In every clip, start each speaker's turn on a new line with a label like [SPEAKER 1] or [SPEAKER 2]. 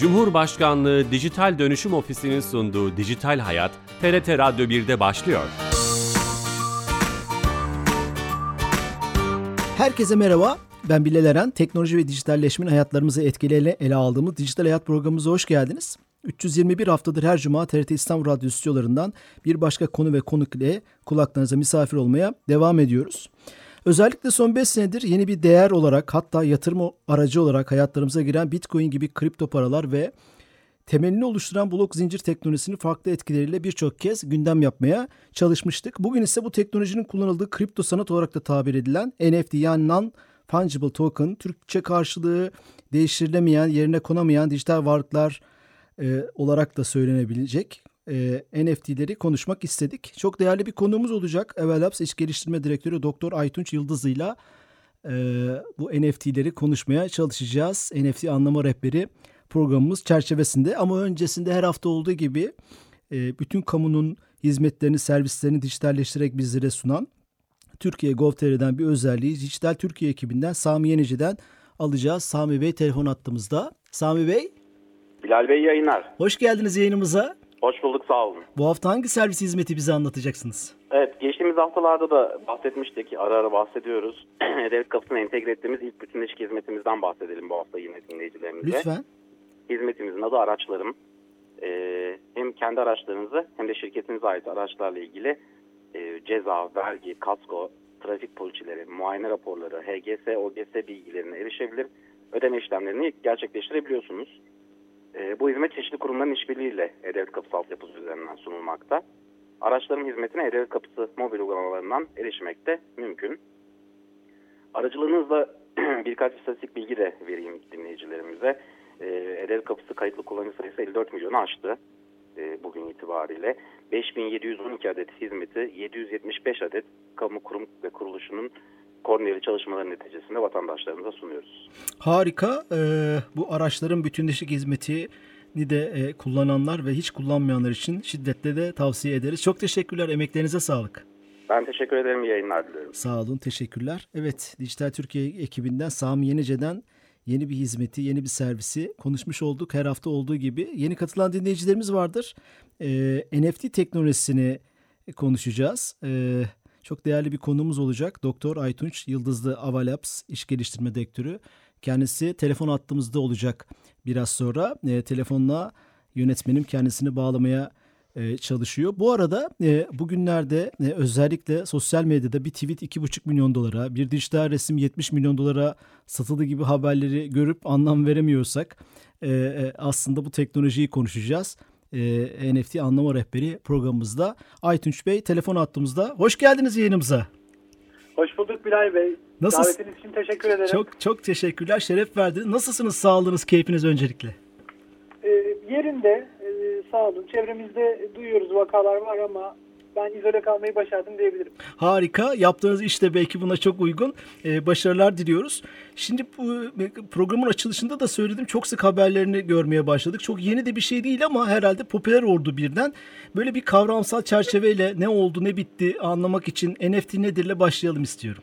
[SPEAKER 1] Cumhurbaşkanlığı Dijital Dönüşüm Ofisi'nin sunduğu Dijital Hayat, TRT Radyo 1'de başlıyor.
[SPEAKER 2] Herkese merhaba. Ben Bilal Eren. Teknoloji ve dijitalleşmenin hayatlarımızı etkileyle ele aldığımız Dijital Hayat programımıza hoş geldiniz. 321 haftadır her cuma TRT İstanbul Radyo stüdyolarından bir başka konu ve konuk ile kulaklarınıza misafir olmaya devam ediyoruz. Özellikle son 5 senedir yeni bir değer olarak hatta yatırım aracı olarak hayatlarımıza giren Bitcoin gibi kripto paralar ve temelini oluşturan blok zincir teknolojisinin farklı etkileriyle birçok kez gündem yapmaya çalışmıştık. Bugün ise bu teknolojinin kullanıldığı kripto sanat olarak da tabir edilen NFT yani non fungible token, Türkçe karşılığı değiştirilemeyen, yerine konamayan dijital varlıklar e, olarak da söylenebilecek e, NFT'leri konuşmak istedik. Çok değerli bir konuğumuz olacak. Evel Labs İş Geliştirme Direktörü Doktor Aytunç Yıldızı'yla e, bu NFT'leri konuşmaya çalışacağız. NFT anlama rehberi programımız çerçevesinde ama öncesinde her hafta olduğu gibi e, bütün kamunun hizmetlerini, servislerini dijitalleştirerek bizlere sunan Türkiye Gov.tr'den bir özelliği Dijital Türkiye ekibinden Sami Yenici'den alacağız. Sami Bey telefon attığımızda. Sami Bey.
[SPEAKER 3] Bilal Bey yayınlar.
[SPEAKER 2] Hoş geldiniz yayınımıza.
[SPEAKER 3] Hoş bulduk sağ olun.
[SPEAKER 2] Bu hafta hangi servis hizmeti bize anlatacaksınız?
[SPEAKER 3] Evet geçtiğimiz haftalarda da bahsetmiştik. Ara ara bahsediyoruz. Devlet kapısına entegre ettiğimiz ilk bütünleşik hizmetimizden bahsedelim bu hafta yine dinleyicilerimize.
[SPEAKER 2] Lütfen.
[SPEAKER 3] Hizmetimizin adı araçlarım. Ee, hem kendi araçlarınızı hem de şirketinize ait araçlarla ilgili e, ceza, vergi, kasko, trafik poliçeleri, muayene raporları, HGS, OGS bilgilerine erişebilir. Ödeme işlemlerini gerçekleştirebiliyorsunuz. E, bu hizmet çeşitli kurumların işbirliğiyle E-Devlet Kapısı altyapısı üzerinden sunulmakta. Araçların hizmetine E-Devlet Kapısı mobil uygulamalarından erişmekte mümkün. Aracılığınızla birkaç istatistik bilgi de vereyim dinleyicilerimize. E-Devlet Kapısı kayıtlı kullanıcı sayısı 54 milyonu aştı e, bugün itibariyle. 5712 adet hizmeti 775 adet kamu kurum ve kuruluşunun koordineli çalışmaların neticesinde vatandaşlarımıza sunuyoruz.
[SPEAKER 2] Harika. Ee, bu araçların bütünleşik hizmetini de e, kullananlar ve hiç kullanmayanlar için şiddetle de tavsiye ederiz. Çok teşekkürler. Emeklerinize sağlık.
[SPEAKER 3] Ben teşekkür ederim. İyi yayınlar diliyorum.
[SPEAKER 2] Sağ olun. Teşekkürler. Evet. Dijital Türkiye ekibinden Sami Yenice'den yeni bir hizmeti, yeni bir servisi konuşmuş olduk. Her hafta olduğu gibi. Yeni katılan dinleyicilerimiz vardır. Ee, NFT teknolojisini konuşacağız. Ee, çok değerli bir konumuz olacak. Doktor Aytunç Yıldızlı Avalabs İş Geliştirme Direktörü. Kendisi telefon attığımızda olacak biraz sonra. E, telefonla yönetmenim kendisini bağlamaya e, çalışıyor. Bu arada e, bugünlerde e, özellikle sosyal medyada bir tweet 2,5 milyon dolara, bir dijital resim 70 milyon dolara satıldığı gibi haberleri görüp anlam veremiyorsak e, e, aslında bu teknolojiyi konuşacağız e, NFT anlama rehberi programımızda. Aytunç Bey telefon attığımızda. Hoş geldiniz yayınımıza.
[SPEAKER 4] Hoş bulduk Bilal Bey. Nasıl? Davetiniz için teşekkür ederim.
[SPEAKER 2] Çok çok teşekkürler. Şeref verdiniz. Nasılsınız? Sağlığınız, keyfiniz öncelikle?
[SPEAKER 4] E, yerinde. E, sağ olun. Çevremizde duyuyoruz vakalar var ama ben izole kalmayı başardım diyebilirim.
[SPEAKER 2] Harika. Yaptığınız iş de belki buna çok uygun. Ee, başarılar diliyoruz. Şimdi bu programın açılışında da söyledim. Çok sık haberlerini görmeye başladık. Çok yeni de bir şey değil ama herhalde popüler oldu birden. Böyle bir kavramsal çerçeveyle ne oldu ne bitti anlamak için NFT nedirle başlayalım istiyorum.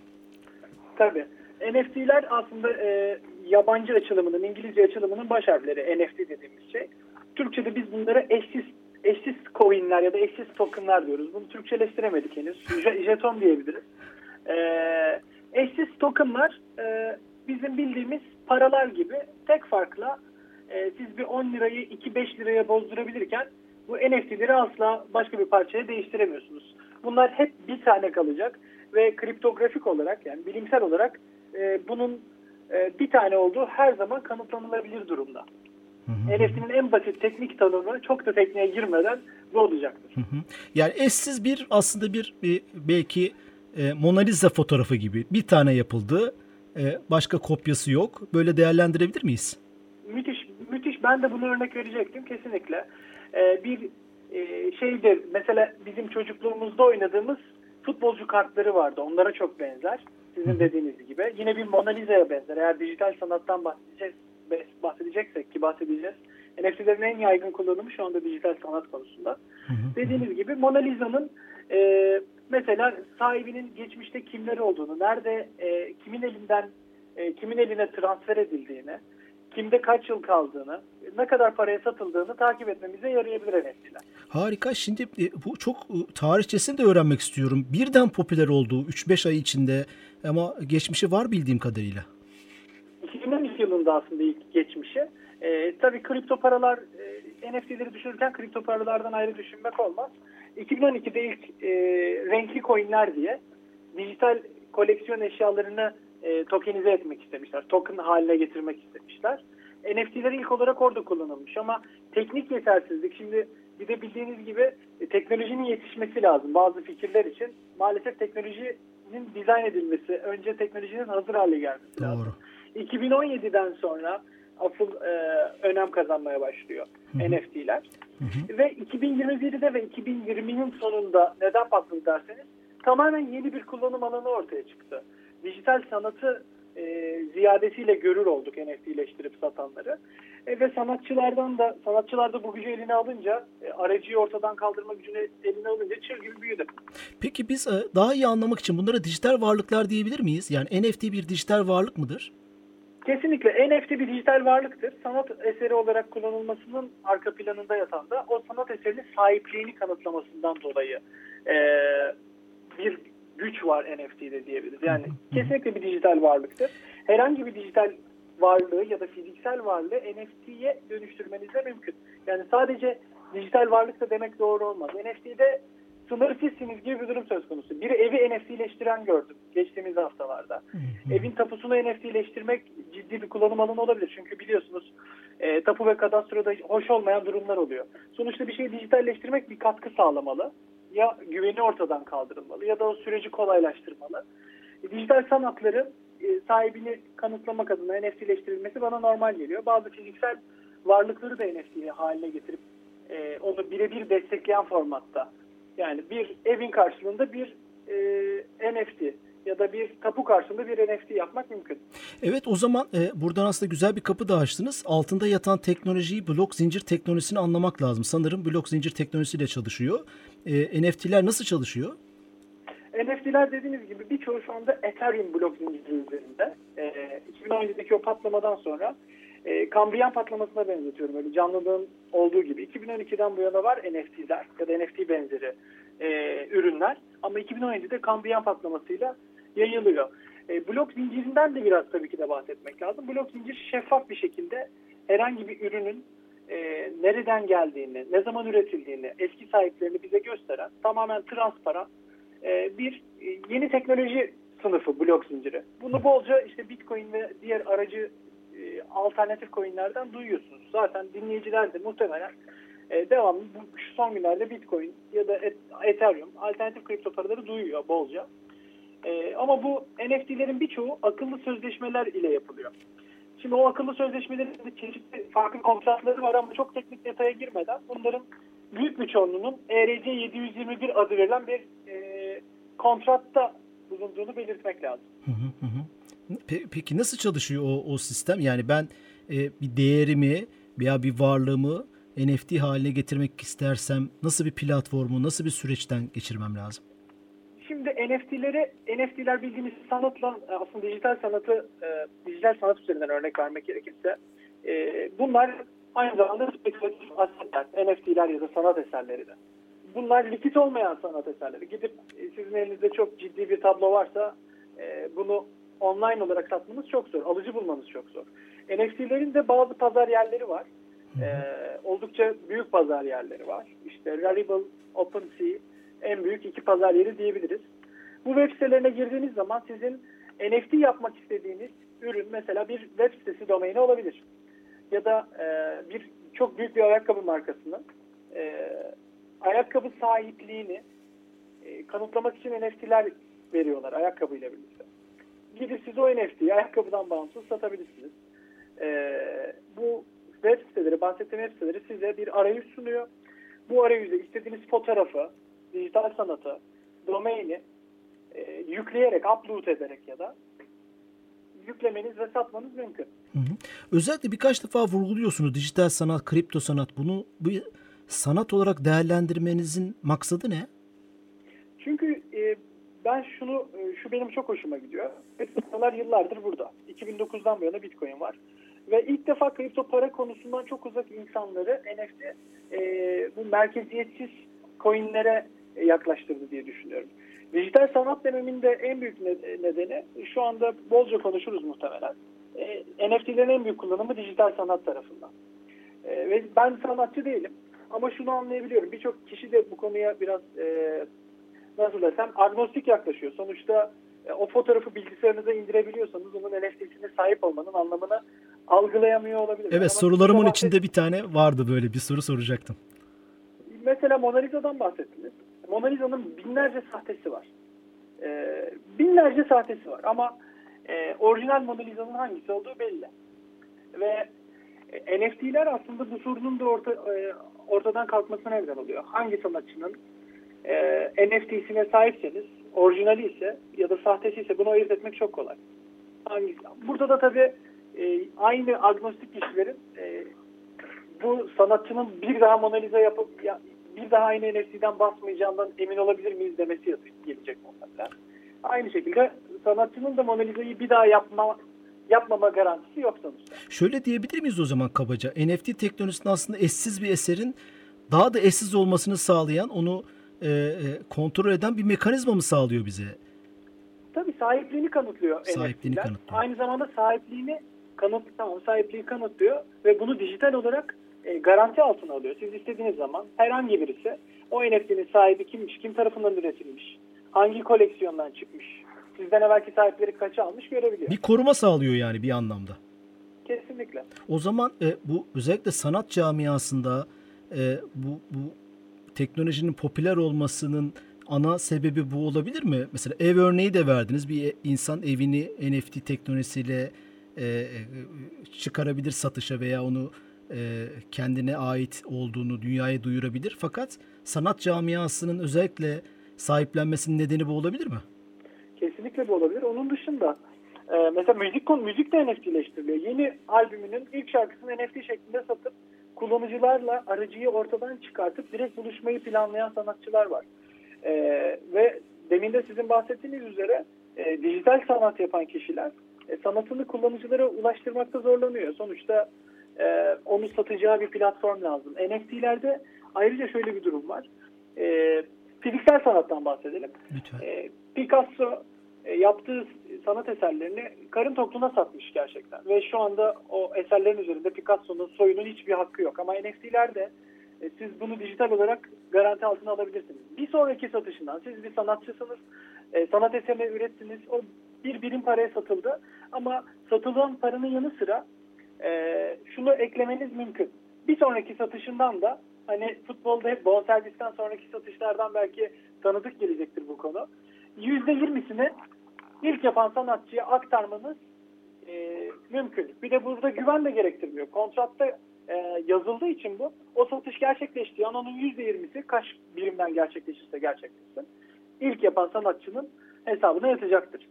[SPEAKER 4] Tabii. NFT'ler aslında e, yabancı açılımının, İngilizce açılımının baş harfleri NFT dediğimiz şey. Türkçe'de biz bunları eşsiz eşsiz coinler ya da eşsiz tokenlar diyoruz. Bunu Türkçeleştiremedik henüz. Jeton diyebiliriz. Ee, eşsiz tokenlar e, bizim bildiğimiz paralar gibi tek farkla e, siz bir 10 lirayı 2-5 liraya bozdurabilirken bu NFT'leri asla başka bir parçaya değiştiremiyorsunuz. Bunlar hep bir tane kalacak ve kriptografik olarak yani bilimsel olarak e, bunun e, bir tane olduğu her zaman kanıtlanılabilir durumda. NFT'nin en basit teknik tanımı çok da tekniğe girmeden bu olacaktır. Hı hı.
[SPEAKER 2] Yani eşsiz bir aslında bir, bir belki e, Mona Lisa fotoğrafı gibi bir tane yapıldı. E, başka kopyası yok. Böyle değerlendirebilir miyiz?
[SPEAKER 4] Müthiş, müthiş. Ben de bunu örnek verecektim kesinlikle. E, bir e, şeydir. Mesela bizim çocukluğumuzda oynadığımız futbolcu kartları vardı. Onlara çok benzer. Sizin dediğiniz gibi. Yine bir Mona Lisa'ya benzer. Eğer dijital sanattan bahsedeceğiz bahsedeceksek ki bahsedeceğiz. NFT'lerin en yaygın kullanımı şu anda dijital sanat konusunda. Hı hı. Dediğiniz gibi Mona Lisa'nın e, mesela sahibinin geçmişte kimleri olduğunu, nerede e, kimin elinden e, kimin eline transfer edildiğini, kimde kaç yıl kaldığını, ne kadar paraya satıldığını takip etmemize yarayabilir NFT'ler.
[SPEAKER 2] Harika. Şimdi e, bu çok e, tarihçesini de öğrenmek istiyorum. Birden popüler olduğu 3-5 ay içinde ama geçmişi var bildiğim kadarıyla.
[SPEAKER 4] 2012 yılında aslında ilk geçmişi. E, tabii kripto paralar e, NFT'leri düşünürken kripto paralardan ayrı düşünmek olmaz. 2012'de ilk e, renkli coinler diye dijital koleksiyon eşyalarını e, tokenize etmek istemişler. Token haline getirmek istemişler. NFT'ler ilk olarak orada kullanılmış ama teknik yetersizlik şimdi bir de bildiğiniz gibi e, teknolojinin yetişmesi lazım bazı fikirler için. Maalesef teknolojinin dizayn edilmesi, önce teknolojinin hazır hale gelmesi
[SPEAKER 2] Doğru.
[SPEAKER 4] lazım. 2017'den sonra asıl e, önem kazanmaya başlıyor
[SPEAKER 2] Hı hı.
[SPEAKER 4] NFT'ler.
[SPEAKER 2] Hı.
[SPEAKER 4] Ve 2021'de ve 2020'nin sonunda neden patladı derseniz tamamen yeni bir kullanım alanı ortaya çıktı. Dijital sanatı e, ziyadesiyle görür olduk NFT'leştirip satanları. E, ve sanatçılardan da sanatçılar da bu gücü eline alınca e, aracıyı ortadan kaldırma gücünü eline alınca çır gibi büyüdü.
[SPEAKER 2] Peki biz e, daha iyi anlamak için bunlara dijital varlıklar diyebilir miyiz? Yani NFT bir dijital varlık mıdır?
[SPEAKER 4] Kesinlikle NFT bir dijital varlıktır. Sanat eseri olarak kullanılmasının arka planında yatan da o sanat eserinin sahipliğini kanıtlamasından dolayı e, bir güç var NFT'de diyebiliriz. Yani kesinlikle bir dijital varlıktır. Herhangi bir dijital varlığı ya da fiziksel varlığı NFT'ye dönüştürmeniz de mümkün. Yani sadece dijital varlık da demek doğru olmaz. NFT'de sınırsızsınız gibi bir durum söz konusu. Bir evi NFT'leştiren gördüm geçtiğimiz haftalarda. Evin tapusunu NFT'leştirmek ciddi bir kullanım alanı olabilir. Çünkü biliyorsunuz e, tapu ve kadastroda hoş olmayan durumlar oluyor. Sonuçta bir şeyi dijitalleştirmek bir katkı sağlamalı. Ya güveni ortadan kaldırılmalı ya da o süreci kolaylaştırmalı. E, dijital sanatları e, sahibini kanıtlamak adına NFT'leştirilmesi bana normal geliyor. Bazı fiziksel varlıkları da NFT haline getirip e, onu birebir destekleyen formatta. Yani bir evin karşılığında bir e, NFT ya da bir tapu karşılığında bir NFT yapmak mümkün.
[SPEAKER 2] Evet o zaman e, buradan aslında güzel bir kapı da açtınız. Altında yatan teknolojiyi blok zincir teknolojisini anlamak lazım. Sanırım blok zincir teknolojisiyle çalışıyor. E, NFT'ler nasıl çalışıyor?
[SPEAKER 4] NFT'ler dediğiniz gibi birçoğu şu anda Ethereum blok zinciri üzerinde. E, 2017'deki o patlamadan sonra e, Kambriyan patlamasına benzetiyorum öyle canlılığın olduğu gibi. 2012'den bu yana var NFT'ler ya da NFT benzeri e, ürünler ama 2017'de Kambriyan patlamasıyla yayılıyor. E, blok zincirinden de biraz tabii ki de bahsetmek lazım. Blok zincir şeffaf bir şekilde herhangi bir ürünün e, nereden geldiğini, ne zaman üretildiğini, eski sahiplerini bize gösteren tamamen transparan e, bir e, yeni teknoloji sınıfı blok zinciri. Bunu bolca işte Bitcoin ve diğer aracı e, alternatif coinlerden duyuyorsunuz. Zaten dinleyiciler de muhtemelen e, devamlı bu şu son günlerde Bitcoin ya da Et- Ethereum alternatif kripto paraları duyuyor bolca. E, ama bu NFT'lerin birçoğu akıllı sözleşmeler ile yapılıyor. Şimdi o akıllı sözleşmelerin çeşitli farklı kontratları var ama çok teknik detaya girmeden bunların büyük bir çoğunluğunun ERC 721 adı verilen bir e, kontratta bulunduğunu belirtmek lazım.
[SPEAKER 2] Hı hı hı. Pe- Peki nasıl çalışıyor o, o sistem? Yani ben e, bir değerimi veya bir varlığımı NFT haline getirmek istersem nasıl bir platformu, nasıl bir süreçten geçirmem lazım?
[SPEAKER 4] Şimdi NFT'leri, NFT'ler bildiğimiz sanatla aslında dijital sanatı, e, dijital sanat üzerinden örnek vermek gerekirse e, bunlar aynı zamanda spekülatif asetler, NFT'ler ya da sanat eserleri de. Bunlar likit olmayan sanat eserleri. Gidip e, sizin elinizde çok ciddi bir tablo varsa e, bunu online olarak satmanız çok zor, alıcı bulmanız çok zor. NFT'lerin de bazı pazar yerleri var. E, oldukça büyük pazar yerleri var. İşte Rarible, OpenSea, en büyük iki pazar yeri diyebiliriz. Bu web sitelerine girdiğiniz zaman sizin NFT yapmak istediğiniz ürün mesela bir web sitesi domaini olabilir. Ya da e, bir çok büyük bir ayakkabı markasının e, ayakkabı sahipliğini e, kanıtlamak için NFT'ler veriyorlar ayakkabıyla birlikte. Gidip siz o NFT'yi ayakkabıdan bağımsız satabilirsiniz. E, bu web siteleri, bahsettiğim web siteleri size bir arayüz sunuyor. Bu arayüze istediğiniz fotoğrafı, dijital sanatı, domaini e, yükleyerek, upload ederek ya da yüklemeniz ve satmanız mümkün.
[SPEAKER 2] Hı hı. Özellikle birkaç defa vurguluyorsunuz dijital sanat, kripto sanat. Bunu bir sanat olarak değerlendirmenizin maksadı ne?
[SPEAKER 4] Çünkü ben şunu, e, şu benim çok hoşuma gidiyor. Bitcoin'ler yıllardır burada. 2009'dan bu yana Bitcoin var. Ve ilk defa kripto para konusundan çok uzak insanları NFT e, bu merkeziyetsiz coinlere yaklaştırdı diye düşünüyorum. Dijital sanat deneminde en büyük nedeni şu anda bolca konuşuruz muhtemelen. E, NFT'lerin en büyük kullanımı dijital sanat tarafından. E, ve ben sanatçı değilim ama şunu anlayabiliyorum. Birçok kişi de bu konuya biraz e, nasıl desem agnostik yaklaşıyor. Sonuçta e, o fotoğrafı bilgisayarınıza indirebiliyorsanız onun NFT'sine sahip olmanın anlamını algılayamıyor olabilir.
[SPEAKER 2] Evet Ama sorularımın bahset... içinde bir tane vardı böyle bir soru soracaktım.
[SPEAKER 4] Mesela Mona Lisa'dan bahsettiniz. Mona Lisa'nın binlerce sahtesi var. Ee, binlerce sahtesi var ama e, orijinal Mona Lisa'nın hangisi olduğu belli. Ve e, NFT'ler aslında bu sorunun da orta, e, ortadan kalkmasına neden oluyor. Hangi sanatçının e, NFT'sine sahipseniz, orijinali ise ya da sahtesi ise bunu ayırt etmek çok kolay. Hangisi? Burada da tabii e, aynı agnostik kişilerin e, bu sanatçının bir daha Mona Lisa yapıp ya, bir daha aynı NFT'den basmayacağından emin olabilir miyiz demesi gelecek muhtemelen. Aynı şekilde sanatçının da Mona Lisa'yı bir daha yapma yapmama garantisi yok sonuçta.
[SPEAKER 2] Şöyle diyebilir miyiz o zaman kabaca? NFT teknolojisinin aslında eşsiz bir eserin daha da eşsiz olmasını sağlayan, onu e, e, kontrol eden bir mekanizma mı sağlıyor bize?
[SPEAKER 4] Tabii sahipliğini kanıtlıyor
[SPEAKER 2] sahipliğini
[SPEAKER 4] NFT'ler.
[SPEAKER 2] kanıtlıyor.
[SPEAKER 4] Aynı zamanda sahipliğini kanıt tamam sahipliği kanıtlıyor ve bunu dijital olarak e, garanti altına alıyor. Siz istediğiniz zaman herhangi birisi o NFT'nin sahibi kimmiş, kim tarafından üretilmiş, hangi koleksiyondan çıkmış, sizden evvelki sahipleri kaça almış görebiliyor.
[SPEAKER 2] Bir koruma sağlıyor yani bir anlamda.
[SPEAKER 4] Kesinlikle.
[SPEAKER 2] O zaman e, bu özellikle sanat camiasında e, bu, bu teknolojinin popüler olmasının ana sebebi bu olabilir mi? Mesela ev örneği de verdiniz. Bir insan evini NFT teknolojisiyle e, e, çıkarabilir satışa veya onu e, kendine ait olduğunu dünyaya duyurabilir. Fakat sanat camiasının özellikle sahiplenmesinin nedeni bu olabilir mi?
[SPEAKER 4] Kesinlikle bu olabilir. Onun dışında e, mesela müzik konu müzik de NFT'leştiriliyor. Yeni albümünün ilk şarkısını NFT şeklinde satıp kullanıcılarla aracıyı ortadan çıkartıp direkt buluşmayı planlayan sanatçılar var. E, ve demin de sizin bahsettiğiniz üzere e, dijital sanat yapan kişiler e, sanatını kullanıcılara ulaştırmakta zorlanıyor. Sonuçta e, onu satacağı bir platform lazım. NFT'lerde ayrıca şöyle bir durum var. E, fiziksel sanattan bahsedelim. E, Picasso yaptığı sanat eserlerini karın tokluğuna satmış gerçekten. Ve şu anda o eserlerin üzerinde Picasso'nun soyunun hiçbir hakkı yok. Ama NFT'lerde e, siz bunu dijital olarak garanti altına alabilirsiniz. Bir sonraki satışından siz bir sanatçısınız, e, sanat eserini ürettiniz, o bir birim paraya satıldı. Ama satılan paranın yanı sıra e, şunu eklemeniz mümkün. Bir sonraki satışından da hani futbolda hep bonservisten sonraki satışlardan belki tanıdık gelecektir bu konu. %20'sini ilk yapan sanatçıya aktarmanız e, mümkün. Bir de burada güven de gerektirmiyor. Kontratta e, yazıldığı için bu. O satış gerçekleştiği an onun %20'si kaç birimden gerçekleşirse gerçekleşsin. İlk yapan sanatçının hesabına yatacaktır.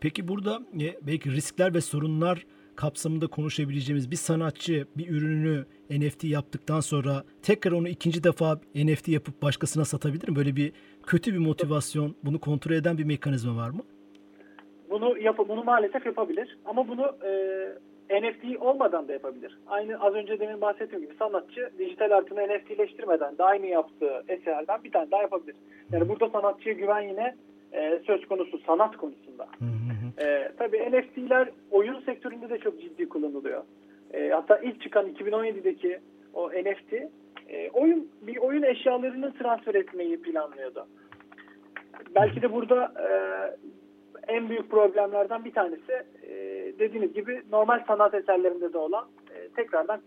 [SPEAKER 2] Peki burada e, belki riskler ve sorunlar kapsamında konuşabileceğimiz bir sanatçı bir ürününü NFT yaptıktan sonra tekrar onu ikinci defa NFT yapıp başkasına satabilir mi? Böyle bir kötü bir motivasyon, bunu kontrol eden bir mekanizma var mı?
[SPEAKER 4] Bunu yap bunu maalesef yapabilir ama bunu e, NFT olmadan da yapabilir. Aynı az önce demin bahsettiğim gibi sanatçı dijital artıını NFT'leştirmeden de aynı yaptığı eserlerden bir tane daha yapabilir. Yani burada sanatçıya güven yine e, söz konusu sanat konusunda. Hı hı. E, tabii NFT'ler oyun sektöründe de çok ciddi kullanılıyor. E, hatta ilk çıkan 2017'deki o NFT e, oyun bir oyun eşyalarını transfer etmeyi planlıyordu. Belki de burada e, en büyük problemlerden bir tanesi e, dediğiniz gibi normal sanat eserlerinde de olan e, tekrardan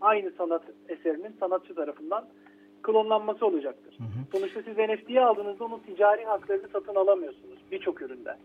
[SPEAKER 4] aynı sanat eserinin sanatçı tarafından klonlanması olacaktır. Hı hı. Sonuçta siz NFT'yi aldığınızda onun ticari haklarını satın alamıyorsunuz birçok üründe.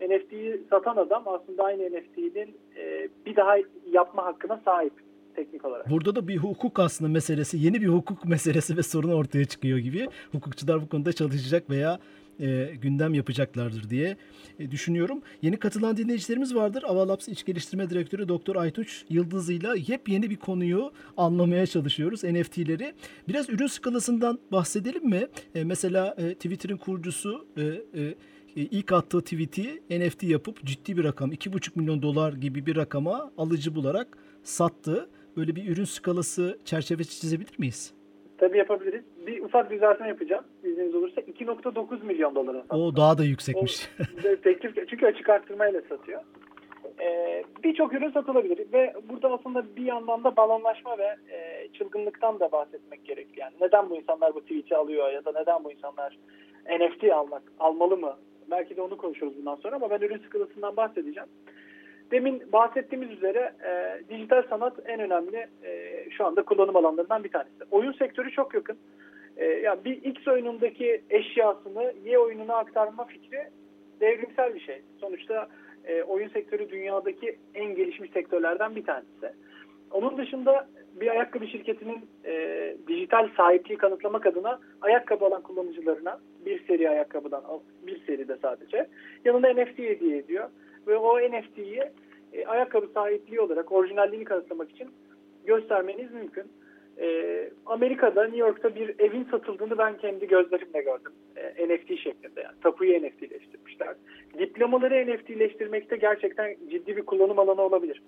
[SPEAKER 4] NFT'yi satan adam aslında aynı NFT'nin e, bir daha yapma hakkına sahip teknik olarak.
[SPEAKER 2] Burada da bir hukuk aslında meselesi, yeni bir hukuk meselesi ve sorun ortaya çıkıyor gibi. Hukukçular bu konuda çalışacak veya e, gündem yapacaklardır diye e, düşünüyorum. Yeni katılan dinleyicilerimiz vardır. Avalabs İç Geliştirme Direktörü Doktor Aytuç Yıldızı'yla yepyeni bir konuyu anlamaya çalışıyoruz. NFT'leri. Biraz ürün skalasından bahsedelim mi? E, mesela e, Twitter'ın kurucusu e, e, ilk attığı tweet'i NFT yapıp ciddi bir rakam 2,5 milyon dolar gibi bir rakama alıcı bularak sattı. Böyle bir ürün skalası çerçevesi çizebilir miyiz?
[SPEAKER 4] Tabii yapabiliriz. Bir ufak düzeltme yapacağım. İzniniz olursa 2.9 milyon dolara sattı.
[SPEAKER 2] O daha da yüksekmiş.
[SPEAKER 4] O, teklif çünkü açık arttırmayla satıyor. Ee, Birçok ürün satılabilir ve burada aslında bir yandan da balonlaşma ve e, çılgınlıktan da bahsetmek gerekli. Yani neden bu insanlar bu tweet'i alıyor ya da neden bu insanlar NFT almak almalı mı? Belki de onu konuşuruz bundan sonra ama ben ürün skalasından bahsedeceğim. Demin bahsettiğimiz üzere e, dijital sanat en önemli e, şu anda kullanım alanlarından bir tanesi. Oyun sektörü çok yakın. E, yani bir X oyunundaki eşyasını Y oyununa aktarma fikri devrimsel bir şey. Sonuçta e, oyun sektörü dünyadaki en gelişmiş sektörlerden bir tanesi. Onun dışında bir ayakkabı şirketinin e, dijital sahipliği kanıtlamak adına ayakkabı alan kullanıcılarına bir seri ayakkabıdan bir seride sadece yanında NFT hediye ediyor. Ve o NFT'yi e, ayakkabı sahipliği olarak orijinalliğini kanıtlamak için göstermeniz mümkün. E, Amerika'da, New York'ta bir evin satıldığını ben kendi gözlerimle gördüm. E, NFT şeklinde yani. Tapuyu NFT'leştirmişler. Diplomaları NFT'leştirmekte gerçekten ciddi bir kullanım alanı olabilir.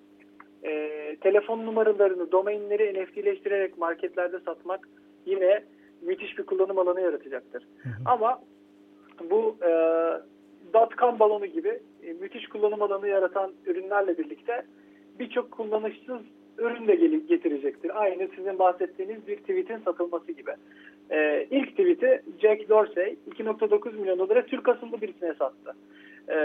[SPEAKER 4] E, telefon numaralarını, domainleri NFT'leştirerek marketlerde satmak yine müthiş bir kullanım alanı yaratacaktır. Hı hı. Ama bu e, dot-com balonu gibi e, müthiş kullanım alanı yaratan ürünlerle birlikte birçok kullanışsız ürün de getirecektir. Aynı sizin bahsettiğiniz bir tweet'in satılması gibi. E, ilk tweet'i Jack Dorsey 2.9 milyon dolara Türk asıllı birisine sattı. E,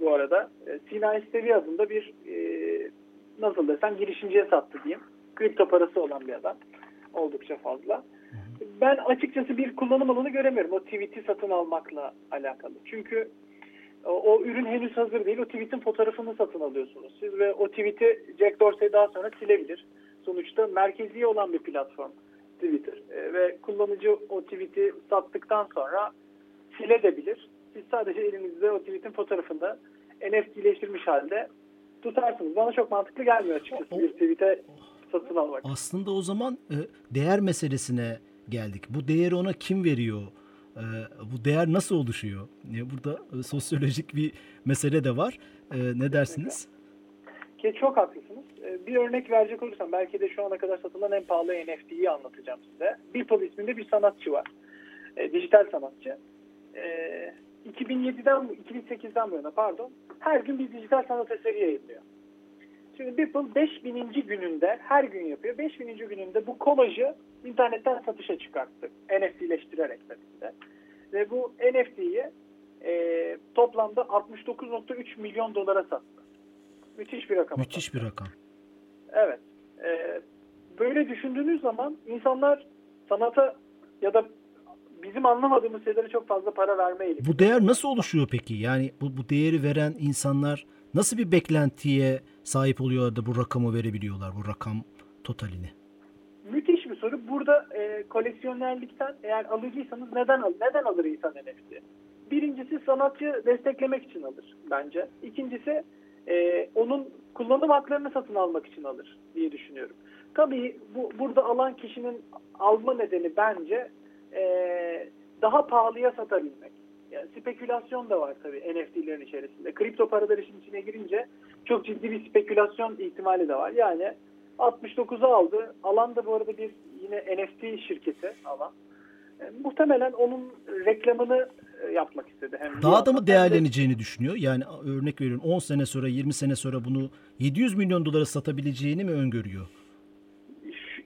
[SPEAKER 4] bu arada e, Sina İstevi adında bir e, nasıl desem girişimciye sattı diyeyim. Kripto parası olan bir adam. Oldukça fazla. Ben açıkçası bir kullanım alanı göremiyorum o tweet'i satın almakla alakalı. Çünkü o, ürün henüz hazır değil. O tweet'in fotoğrafını satın alıyorsunuz siz ve o tweet'i Jack Dorsey daha sonra silebilir. Sonuçta merkezi olan bir platform Twitter e, ve kullanıcı o tweet'i sattıktan sonra silebilir. Siz sadece elinizde o tweet'in fotoğrafını NFT'leştirmiş halde tutarsınız. Bana çok mantıklı gelmiyor açıkçası bir tweet'e satın almak.
[SPEAKER 2] Aslında o zaman e, değer meselesine geldik. Bu değeri ona kim veriyor? E, bu değer nasıl oluşuyor? E, burada sosyolojik bir mesele de var. E, ne dersiniz?
[SPEAKER 4] Ki çok haklısınız. Bir örnek verecek olursam belki de şu ana kadar satılan en pahalı NFT'yi anlatacağım size. Beeple isminde bir sanatçı var. E, dijital sanatçı. E, 2007'den 2008'den bu yana pardon her gün bir dijital sanat eseri yayınlıyor. Şimdi Beeple 5000. gününde her gün yapıyor. 5000. gününde bu kolajı internetten satışa çıkarttı. NFT'leştirerek tabii de. Ve bu NFT'yi e, toplamda 69.3 milyon dolara sattı. Müthiş bir rakam.
[SPEAKER 2] Müthiş
[SPEAKER 4] sattı.
[SPEAKER 2] bir rakam.
[SPEAKER 4] Evet. E, böyle düşündüğünüz zaman insanlar sanata ya da bizim anlamadığımız şeylere çok fazla para verme eğilimi.
[SPEAKER 2] Bu değer nasıl oluşuyor peki? Yani bu, bu değeri veren insanlar nasıl bir beklentiye sahip oluyor da bu rakamı verebiliyorlar, bu rakam totalini?
[SPEAKER 4] Müthiş bir soru. Burada e, koleksiyonerlikten eğer alıcıysanız neden al neden alır insan NFT? Birincisi sanatçı desteklemek için alır bence. İkincisi e, onun kullanım haklarını satın almak için alır diye düşünüyorum. Tabii bu burada alan kişinin alma nedeni bence e, daha pahalıya satabilmek. Yani spekülasyon da var tabii NFT'lerin içerisinde. Kripto paralar işin içine girince çok ciddi bir spekülasyon ihtimali de var. Yani 69'a aldı. Alan da bu arada bir yine NFT şirketi alan. E, muhtemelen onun reklamını e, yapmak istedi. Hem
[SPEAKER 2] Daha da mı değerleneceğini düşünüyor? Yani örnek veriyorum 10 sene sonra 20 sene sonra bunu 700 milyon dolara satabileceğini mi öngörüyor?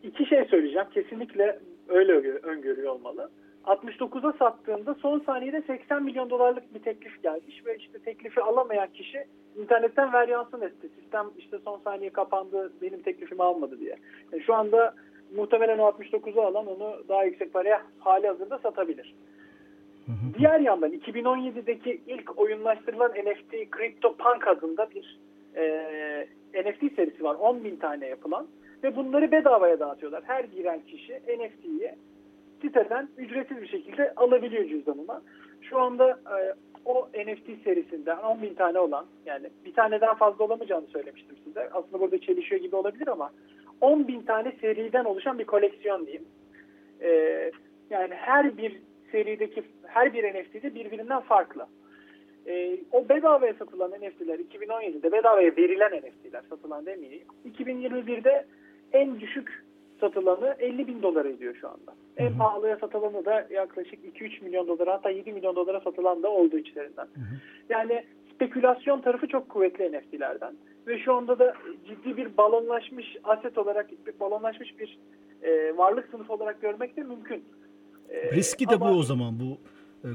[SPEAKER 4] İki şey söyleyeceğim. Kesinlikle öyle öngörüyor olmalı. 69'a sattığında son saniyede 80 milyon dolarlık bir teklif gelmiş ve işte teklifi alamayan kişi internetten varyansın etti. Sistem işte son saniye kapandı benim teklifimi almadı diye. Yani şu anda muhtemelen o 69'u alan onu daha yüksek paraya hali hazırda satabilir. Hı hı. Diğer yandan 2017'deki ilk oyunlaştırılan NFT CryptoPunk adında bir e, NFT serisi var. 10 bin tane yapılan ve bunları bedavaya dağıtıyorlar. Her giren kişi NFT'yi siteden ücretsiz bir şekilde alabiliyor cüzdanına. Şu anda e, o NFT serisinden 10 bin tane olan yani bir taneden fazla olamayacağını söylemiştim size. Aslında burada çelişiyor gibi olabilir ama 10 bin tane seriden oluşan bir koleksiyon diyeyim. E, yani her bir serideki her bir NFT de birbirinden farklı. e, o bedavaya satılan NFT'ler 2017'de bedavaya verilen NFT'ler satılan demeyeyim. 2021'de en düşük satılanı 50 bin dolar ediyor şu anda. En
[SPEAKER 2] Hı hı.
[SPEAKER 4] pahalıya satılanı da yaklaşık 2-3 milyon dolara hatta 7 milyon dolara satılan da oldu içlerinden. Yani spekülasyon tarafı çok kuvvetli NFT'lerden. Ve şu anda da ciddi bir balonlaşmış aset olarak, bir balonlaşmış bir e, varlık sınıfı olarak görmek de mümkün. E,
[SPEAKER 2] Riski de bu
[SPEAKER 4] ama-
[SPEAKER 2] o zaman bu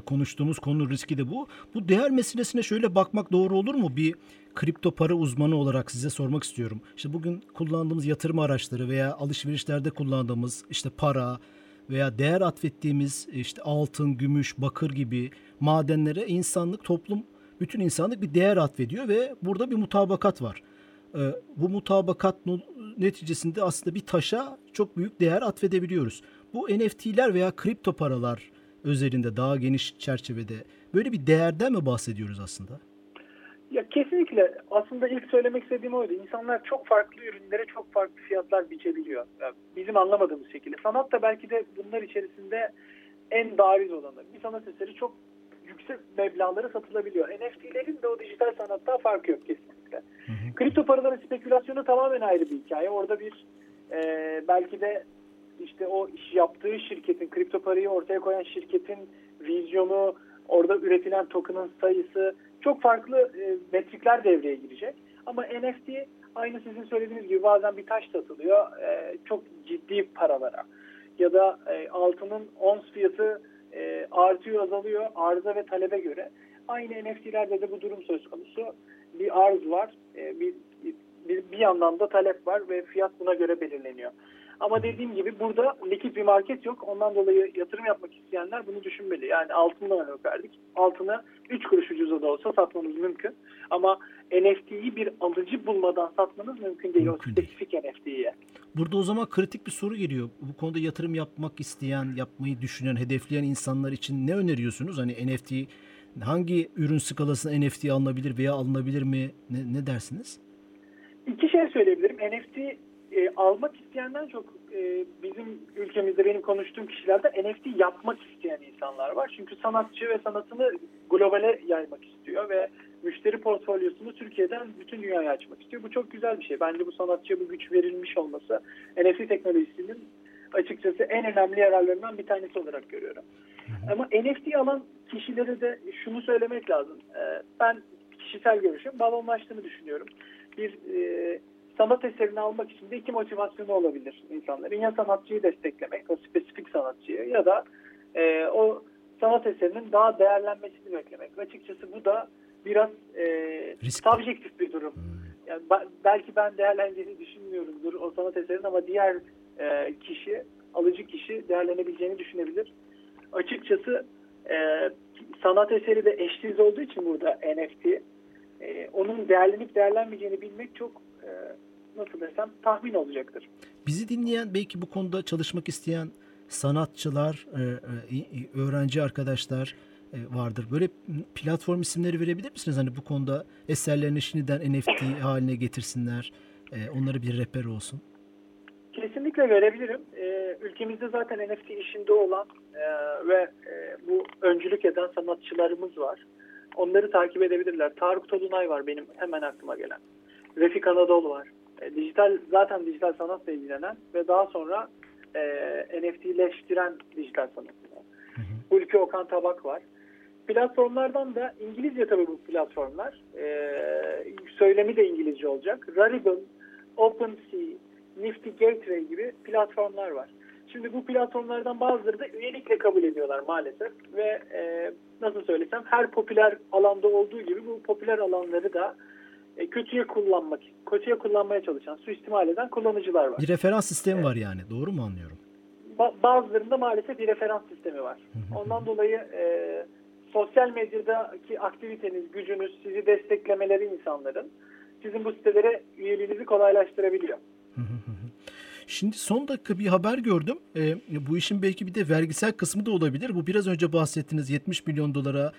[SPEAKER 2] konuştuğumuz konu riski de bu. Bu değer meselesine şöyle bakmak doğru olur mu? Bir kripto para uzmanı olarak size sormak istiyorum. İşte bugün kullandığımız yatırım araçları veya alışverişlerde kullandığımız işte para veya değer atfettiğimiz işte altın, gümüş, bakır gibi madenlere insanlık, toplum, bütün insanlık bir değer atfediyor ve burada bir mutabakat var. Ee, bu mutabakat neticesinde aslında bir taşa çok büyük değer atfedebiliyoruz. Bu NFT'ler veya kripto paralar özelinde daha geniş çerçevede böyle bir değerden mi bahsediyoruz aslında?
[SPEAKER 4] Ya kesinlikle aslında ilk söylemek istediğim oydu. İnsanlar çok farklı ürünlere çok farklı fiyatlar biçebiliyor. Ya bizim anlamadığımız şekilde. Sanat da belki de bunlar içerisinde en bariz olanı. Bir sanat eseri çok yüksek meblağlara satılabiliyor. NFT'lerin de o dijital sanatta farkı yok kesinlikle. Kripto paraların spekülasyonu tamamen ayrı bir hikaye. Orada bir e, belki de işte o iş yaptığı şirketin, kripto parayı ortaya koyan şirketin vizyonu, orada üretilen token'ın sayısı çok farklı e, metrikler devreye girecek. Ama NFT aynı sizin söylediğiniz gibi bazen bir taş satılıyor e, çok ciddi paralara. Ya da e, altının ons fiyatı e, artıyor azalıyor arıza ve talebe göre. Aynı NFT'lerde de bu durum söz konusu. Bir arz var, e, bir, bir, bir yandan da talep var ve fiyat buna göre belirleniyor. Ama dediğim gibi burada likit bir market yok. Ondan dolayı yatırım yapmak isteyenler bunu düşünmeli. Yani altından örnek verdik. Altını 3 kuruş ucuza da olsa satmanız mümkün. Ama NFT'yi bir alıcı bulmadan satmanız mümkün değil.
[SPEAKER 2] Mümkün
[SPEAKER 4] o spesifik NFT'ye.
[SPEAKER 2] Burada o zaman kritik bir soru geliyor. Bu konuda yatırım yapmak isteyen, yapmayı düşünen, hedefleyen insanlar için ne öneriyorsunuz? Hani NFT hangi ürün skalasında NFT alınabilir veya alınabilir mi? Ne, ne dersiniz?
[SPEAKER 4] İki şey söyleyebilirim. NFT e, almak isteyenden çok e, bizim ülkemizde benim konuştuğum kişilerde NFT yapmak isteyen insanlar var. Çünkü sanatçı ve sanatını globale yaymak istiyor ve müşteri portfolyosunu Türkiye'den bütün dünyaya açmak istiyor. Bu çok güzel bir şey. Bence bu sanatçıya bu güç verilmiş olması NFT teknolojisinin açıkçası en önemli yararlarından bir tanesi olarak görüyorum. Ama NFT alan kişilere de şunu söylemek lazım. Ee, Ben kişisel görüşüm balonlaştığını düşünüyorum. Bir e, sanat eserini almak için de iki motivasyonu olabilir insanların. Ya sanatçıyı desteklemek, o spesifik sanatçıyı ya da e, o sanat eserinin daha değerlenmesini beklemek. Açıkçası bu da biraz e, subjektif bir durum. Yani ba- belki ben değerleneceğini düşünmüyorumdur o sanat eserinin ama diğer e, kişi, alıcı kişi değerlenebileceğini düşünebilir. Açıkçası e, sanat eseri de eşsiz olduğu için burada NFT, e, onun değerlenip değerlenmeyeceğini bilmek çok nasıl desem tahmin olacaktır.
[SPEAKER 2] Bizi dinleyen belki bu konuda çalışmak isteyen sanatçılar, e, e, öğrenci arkadaşlar e, vardır. Böyle platform isimleri verebilir misiniz? Hani bu konuda eserlerini şimdiden NFT haline getirsinler. e, Onlara bir rehber olsun.
[SPEAKER 4] Kesinlikle verebilirim. Ülkemizde zaten NFT işinde olan e, ve e, bu öncülük eden sanatçılarımız var. Onları takip edebilirler. Tarık Tolunay var benim hemen aklıma gelen. Refik Anadolu var. E, dijital zaten dijital sanatla ilgilenen ve daha sonra e, NFT'leştiren dijital sanatçı var. Hulki Okan Tabak var. Platformlardan da İngilizce tabii bu platformlar. E, söylemi de İngilizce olacak. Rarible, OpenSea, Nifty Gateway gibi platformlar var. Şimdi bu platformlardan bazıları da üyelikle kabul ediyorlar maalesef ve e, nasıl söylesem her popüler alanda olduğu gibi bu popüler alanları da e, kötüye kullanmak, kötüye kullanmaya çalışan, suistimal eden kullanıcılar var.
[SPEAKER 2] Bir referans sistemi var yani. Doğru mu anlıyorum?
[SPEAKER 4] Ba- bazılarında maalesef bir referans sistemi var. Ondan dolayı e, sosyal medyadaki aktiviteniz, gücünüz, sizi desteklemeleri insanların sizin bu sitelere üyeliğinizi kolaylaştırabiliyor.
[SPEAKER 2] Şimdi son dakika bir haber gördüm. E, bu işin belki bir de vergisel kısmı da olabilir. Bu biraz önce bahsettiğiniz 70 milyon dolara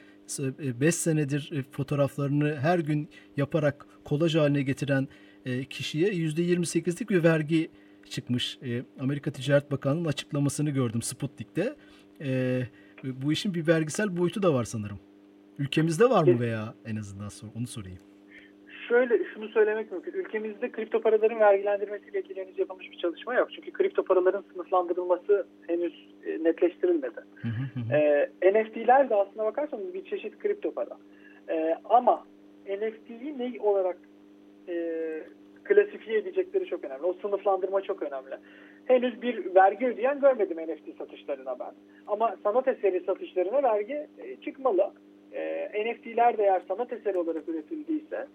[SPEAKER 2] 5 senedir e, fotoğraflarını her gün yaparak kolaj haline getiren e, kişiye %28'lik bir vergi çıkmış. E, Amerika Ticaret Bakanı'nın açıklamasını gördüm Sputnik'te. E, bu işin bir vergisel boyutu da var sanırım. Ülkemizde var mı veya en azından sor, onu sorayım.
[SPEAKER 4] Şöyle şunu söylemek mümkün. Ülkemizde kripto paraların vergilendirmesiyle ilgili henüz yapılmış bir çalışma yok. Çünkü kripto paraların sınıflandırılması henüz e, netleştirilmedi.
[SPEAKER 2] Hı hı hı.
[SPEAKER 4] E, NFT'ler de aslına bakarsanız bir çeşit kripto para. E, ama NFT'yi ne olarak e, klasifiye edecekleri çok önemli. O sınıflandırma çok önemli. Henüz bir vergi ödeyen görmedim NFT satışlarına ben. Ama sanat eseri satışlarına vergi e, çıkmalı. E, NFT'ler de eğer sanat eseri olarak üretildiyse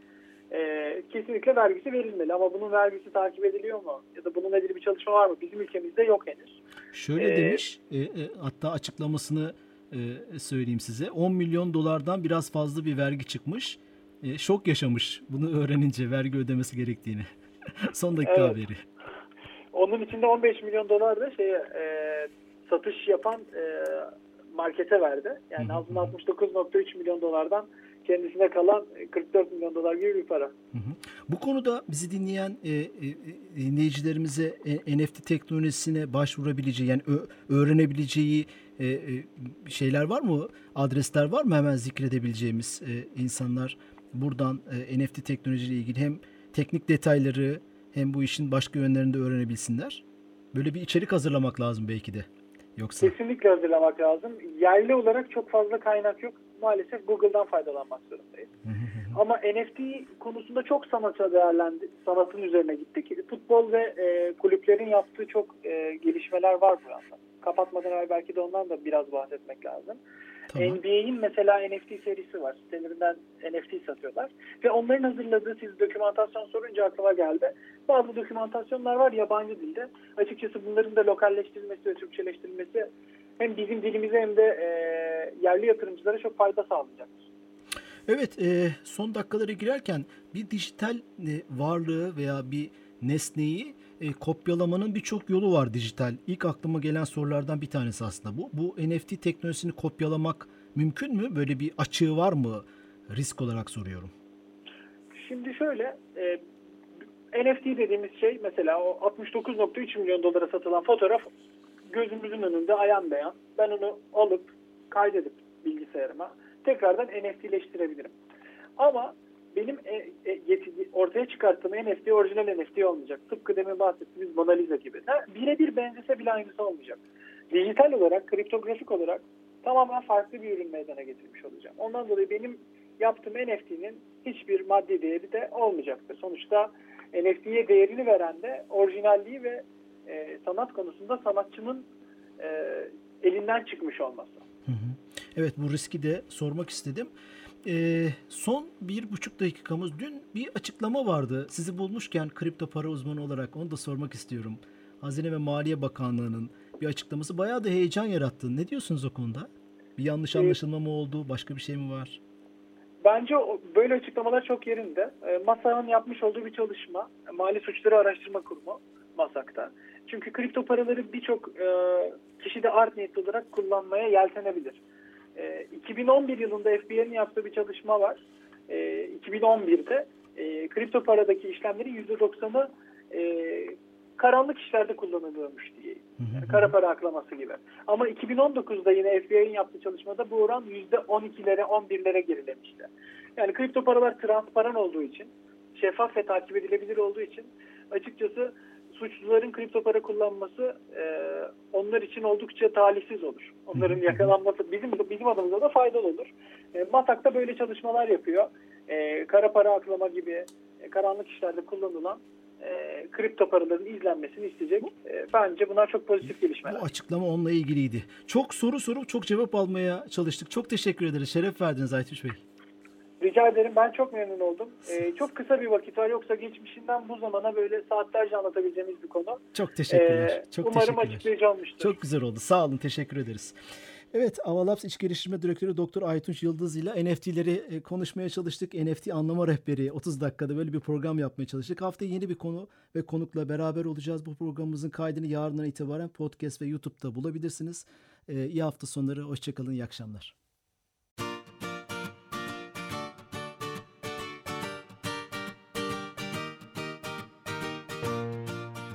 [SPEAKER 4] e, kesinlikle vergisi verilmeli. Ama bunun vergisi takip ediliyor mu? Ya da bununla ilgili bir çalışma var mı? Bizim ülkemizde yok henüz.
[SPEAKER 2] Şöyle
[SPEAKER 4] Ee,
[SPEAKER 2] demiş, e, e, hatta açıklamasını e, söyleyeyim size. 10 milyon dolardan biraz fazla bir vergi çıkmış. E, şok yaşamış bunu öğrenince vergi ödemesi gerektiğini. Son dakika
[SPEAKER 4] Evet.
[SPEAKER 2] haberi.
[SPEAKER 4] Onun içinde 15 milyon dolar da şeye e, satış yapan e, markete verdi. Yani
[SPEAKER 2] Hı hı.
[SPEAKER 4] aslında 69.3 milyon dolardan kendisine kalan e, 44 milyon dolar gibi bir para.
[SPEAKER 2] Hı hı. Bu konuda bizi dinleyen e, e, e, dinleyicilerimize e, NFT teknolojisine başvurabileceği yani ö- öğrenebileceği e, e, şeyler var mı? Adresler var mı hemen zikredebileceğimiz e, insanlar buradan e, NFT teknolojiyle ilgili hem teknik detayları hem bu işin başka yönlerini de öğrenebilsinler. Böyle bir içerik hazırlamak lazım belki de. Yoksa
[SPEAKER 4] Kesinlikle hazırlamak lazım. Yerli olarak çok fazla kaynak yok. Maalesef Google'dan faydalanmak zorundayız. Ama NFT konusunda çok sanata değerlendi, sanatın üzerine gittik. Futbol ve e, kulüplerin yaptığı çok e, gelişmeler var bu anda. Kapatmadan evvel belki de ondan da biraz bahsetmek lazım.
[SPEAKER 2] tamam.
[SPEAKER 4] NBA'in mesela NFT serisi var. Sitelerinden NFT satıyorlar. Ve onların hazırladığı siz dokümantasyon sorunca aklıma geldi. Bazı dokümantasyonlar var yabancı dilde. Açıkçası bunların da lokalleştirilmesi ve Türkçeleştirilmesi hem bizim dilimize hem de e, yerli yatırımcılara çok fayda sağlayacaktır.
[SPEAKER 2] Evet, e, son dakikalara girerken bir dijital e, varlığı veya bir nesneyi e, kopyalamanın birçok yolu var dijital. İlk aklıma gelen sorulardan bir tanesi aslında bu. Bu NFT teknolojisini kopyalamak mümkün mü? Böyle bir açığı var mı? Risk olarak soruyorum.
[SPEAKER 4] Şimdi şöyle e, NFT dediğimiz şey mesela o 69.3 milyon dolara satılan fotoğraf gözümüzün önünde ayan beyan. Ben onu alıp kaydedip bilgisayarıma tekrardan NFT'leştirebilirim. Ama benim e, e, ortaya çıkarttığım NFT orijinal NFT olmayacak. Tıpkı demin bahsettiğimiz Mona Lisa gibi. Birebir benzese bile aynısı olmayacak. Dijital olarak, kriptografik olarak tamamen farklı bir ürün meydana getirmiş olacağım. Ondan dolayı benim yaptığım NFT'nin hiçbir maddi değeri de olmayacaktır. Sonuçta NFT'ye değerini veren de orijinalliği ve e, sanat konusunda sanatçının e, elinden çıkmış olması.
[SPEAKER 2] Hı hı. Evet bu riski de sormak istedim. E, son bir buçuk dakikamız. Dün bir açıklama vardı. Sizi bulmuşken kripto para uzmanı olarak onu da sormak istiyorum. Hazine ve Maliye Bakanlığı'nın bir açıklaması bayağı da heyecan yarattı. Ne diyorsunuz o konuda? Bir yanlış anlaşılma mı oldu? Başka bir şey mi var?
[SPEAKER 4] Bence böyle açıklamalar çok yerinde. E, MASA'nın yapmış olduğu bir çalışma, Mali Suçları Araştırma Kurumu, MASAK'ta. Çünkü kripto paraları birçok e, kişi de art niyetli olarak kullanmaya yeltenebilir. E, 2011 yılında FBI'nin yaptığı bir çalışma var. E, 2011'de e, kripto paradaki işlemlerin %90'ı e, karanlık işlerde kullanılıyormuş diye. Yani kara para aklaması gibi. Ama 2019'da yine FBI'nin yaptığı çalışmada bu oran %12'lere 11'lere gerilemişti. Yani kripto paralar transparan olduğu için, şeffaf ve takip edilebilir olduğu için açıkçası suçluların kripto para kullanması e, onlar için oldukça talihsiz olur. Onların yakalanması bizim bizim adımıza da faydalı olur. E, MASAK da böyle çalışmalar yapıyor. E, kara para aklama gibi e, karanlık işlerde kullanılan e, kripto paraların izlenmesini isteyecek. E, bence bunlar çok pozitif gelişmeler.
[SPEAKER 2] Bu açıklama onunla ilgiliydi. Çok soru sorup çok cevap almaya çalıştık. Çok teşekkür ederiz. Şeref verdiniz Aytuş Bey.
[SPEAKER 4] Rica ederim. Ben çok memnun oldum. E, çok kısa bir vakit var. Yoksa geçmişinden bu zamana böyle saatlerce anlatabileceğimiz bir konu.
[SPEAKER 2] Çok teşekkürler.
[SPEAKER 4] E,
[SPEAKER 2] çok
[SPEAKER 4] umarım
[SPEAKER 2] teşekkürler.
[SPEAKER 4] açıklayıcı olmuştur.
[SPEAKER 2] Çok güzel oldu. Sağ olun. Teşekkür ederiz. Evet, Avalabs İç Geliştirme Direktörü Doktor Aytunç Yıldız ile NFT'leri e, konuşmaya çalıştık. NFT anlama rehberi 30 dakikada böyle bir program yapmaya çalıştık. Haftaya yeni bir konu ve konukla beraber olacağız. Bu programımızın kaydını yarından itibaren podcast ve YouTube'da bulabilirsiniz. Ee, iyi hafta sonları. Hoşçakalın. İyi akşamlar.